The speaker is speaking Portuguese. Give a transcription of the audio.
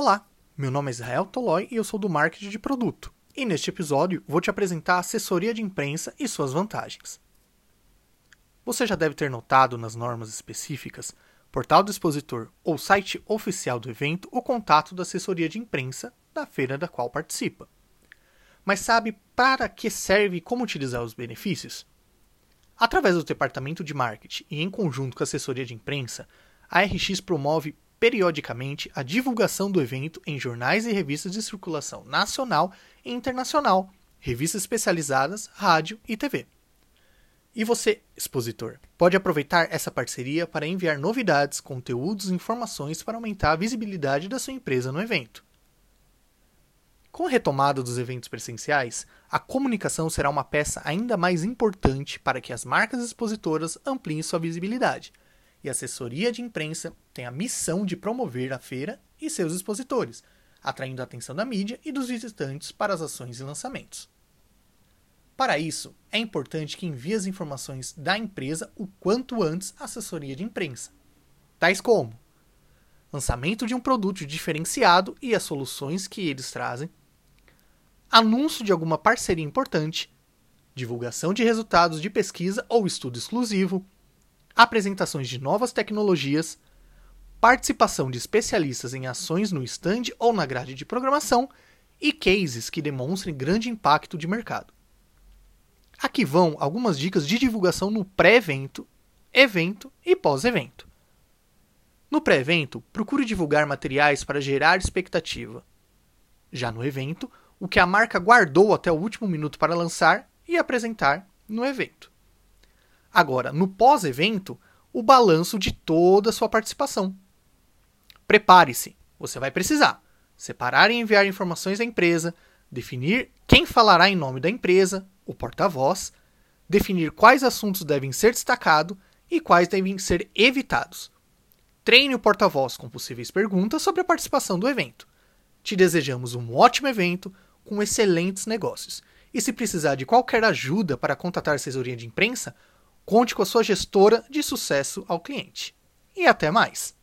Olá, meu nome é Israel Tolói e eu sou do marketing de produto. E neste episódio vou te apresentar a assessoria de imprensa e suas vantagens. Você já deve ter notado nas normas específicas, portal do expositor ou site oficial do evento o contato da assessoria de imprensa da feira da qual participa. Mas sabe para que serve e como utilizar os benefícios? Através do departamento de marketing e em conjunto com a assessoria de imprensa, a RX promove periodicamente a divulgação do evento em jornais e revistas de circulação nacional e internacional, revistas especializadas, rádio e TV. E você, expositor, pode aproveitar essa parceria para enviar novidades, conteúdos e informações para aumentar a visibilidade da sua empresa no evento. Com a retomada dos eventos presenciais, a comunicação será uma peça ainda mais importante para que as marcas expositoras ampliem sua visibilidade e assessoria de imprensa tem a missão de promover a feira e seus expositores, atraindo a atenção da mídia e dos visitantes para as ações e lançamentos. Para isso, é importante que envie as informações da empresa o quanto antes à assessoria de imprensa, tais como lançamento de um produto diferenciado e as soluções que eles trazem, anúncio de alguma parceria importante, divulgação de resultados de pesquisa ou estudo exclusivo, apresentações de novas tecnologias, participação de especialistas em ações no stand ou na grade de programação e cases que demonstrem grande impacto de mercado. Aqui vão algumas dicas de divulgação no pré-evento, evento e pós-evento. No pré-evento, procure divulgar materiais para gerar expectativa. Já no evento, o que a marca guardou até o último minuto para lançar e apresentar no evento. Agora, no pós-evento, o balanço de toda a sua participação. Prepare-se, você vai precisar separar e enviar informações da empresa, definir quem falará em nome da empresa, o porta-voz, definir quais assuntos devem ser destacados e quais devem ser evitados. Treine o porta-voz com possíveis perguntas sobre a participação do evento. Te desejamos um ótimo evento com excelentes negócios. E se precisar de qualquer ajuda para contatar a assessoria de imprensa, Conte com a sua gestora de sucesso ao cliente. E até mais!